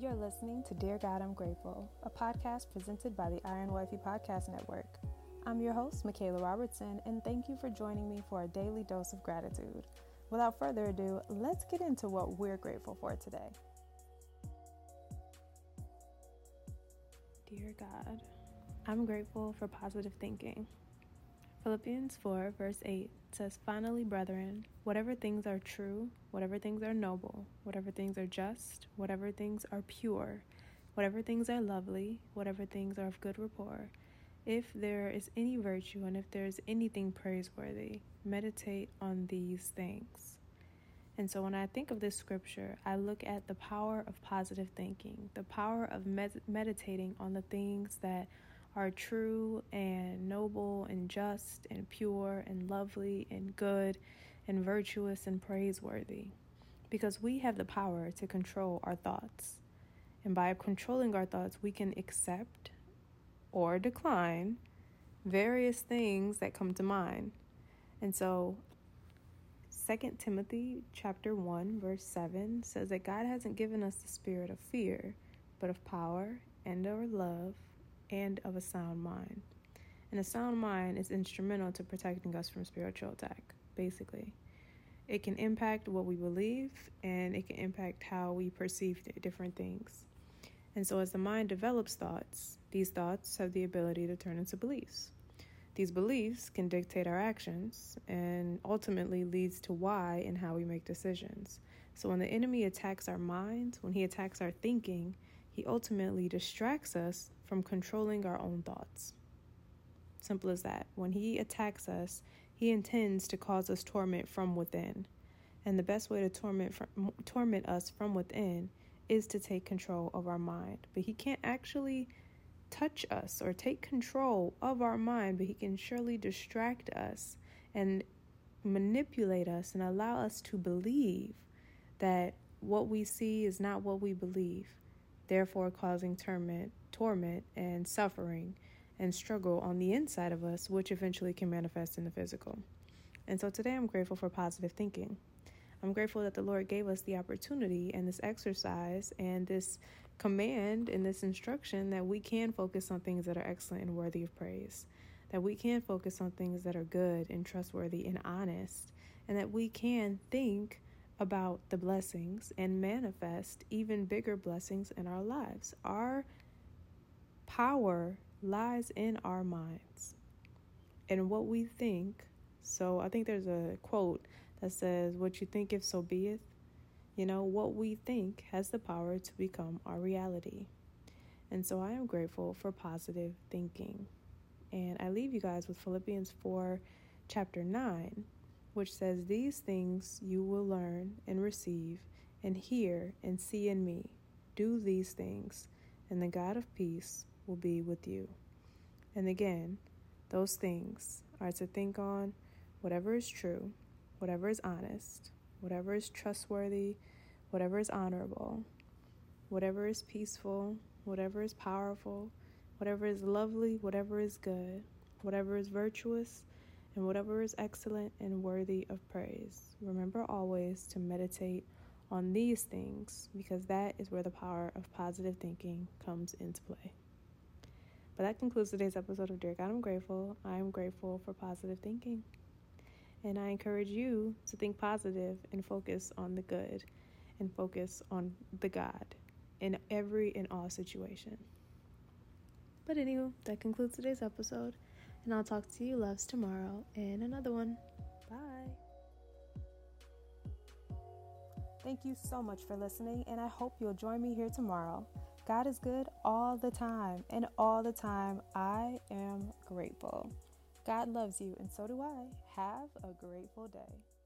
You're listening to Dear God, I'm Grateful, a podcast presented by the Iron Wifey Podcast Network. I'm your host, Michaela Robertson, and thank you for joining me for a daily dose of gratitude. Without further ado, let's get into what we're grateful for today. Dear God, I'm grateful for positive thinking. Philippians 4, verse 8 says, Finally, brethren, whatever things are true, whatever things are noble, whatever things are just, whatever things are pure, whatever things are lovely, whatever things are of good rapport, if there is any virtue and if there is anything praiseworthy, meditate on these things. And so when I think of this scripture, I look at the power of positive thinking, the power of med- meditating on the things that are true and noble and just and pure and lovely and good and virtuous and praiseworthy. Because we have the power to control our thoughts. And by controlling our thoughts, we can accept or decline various things that come to mind. And so 2 Timothy chapter 1 verse 7 says that God hasn't given us the spirit of fear, but of power and of love and of a sound mind. And a sound mind is instrumental to protecting us from spiritual attack, basically. It can impact what we believe and it can impact how we perceive different things. And so, as the mind develops thoughts, these thoughts have the ability to turn into beliefs. These beliefs can dictate our actions and ultimately leads to why and how we make decisions. So when the enemy attacks our minds, when he attacks our thinking, he ultimately distracts us from controlling our own thoughts. Simple as that. When he attacks us, he intends to cause us torment from within. And the best way to torment from, torment us from within is to take control of our mind. But he can't actually touch us or take control of our mind, but he can surely distract us and manipulate us and allow us to believe that what we see is not what we believe therefore causing torment, torment and suffering and struggle on the inside of us, which eventually can manifest in the physical. And so today I'm grateful for positive thinking. I'm grateful that the Lord gave us the opportunity and this exercise and this command and this instruction that we can focus on things that are excellent and worthy of praise, that we can focus on things that are good and trustworthy and honest, and that we can think about the blessings and manifest even bigger blessings in our lives. Our power lies in our minds and what we think. So I think there's a quote that says, What you think, if so be it. You know, what we think has the power to become our reality. And so I am grateful for positive thinking. And I leave you guys with Philippians 4, chapter 9 which says, These things you will learn and receive and hear and see in me. Do these things, and the God of peace will be with you. And again, those things are to think on whatever is true, whatever is honest, whatever is trustworthy, whatever is honorable, whatever is peaceful, whatever is powerful, whatever is lovely, whatever is good, whatever is virtuous and whatever is excellent and worthy of praise. Remember always to meditate on these things because that is where the power of positive thinking comes into play. But that concludes today's episode of Dear God, I'm grateful. I am grateful for positive thinking. And I encourage you to think positive and focus on the good and focus on the God in every and all situation. But anywho, that concludes today's episode. And I'll talk to you loves tomorrow in another one. Bye. Thank you so much for listening, and I hope you'll join me here tomorrow. God is good all the time, and all the time I am grateful. God loves you, and so do I. Have a grateful day.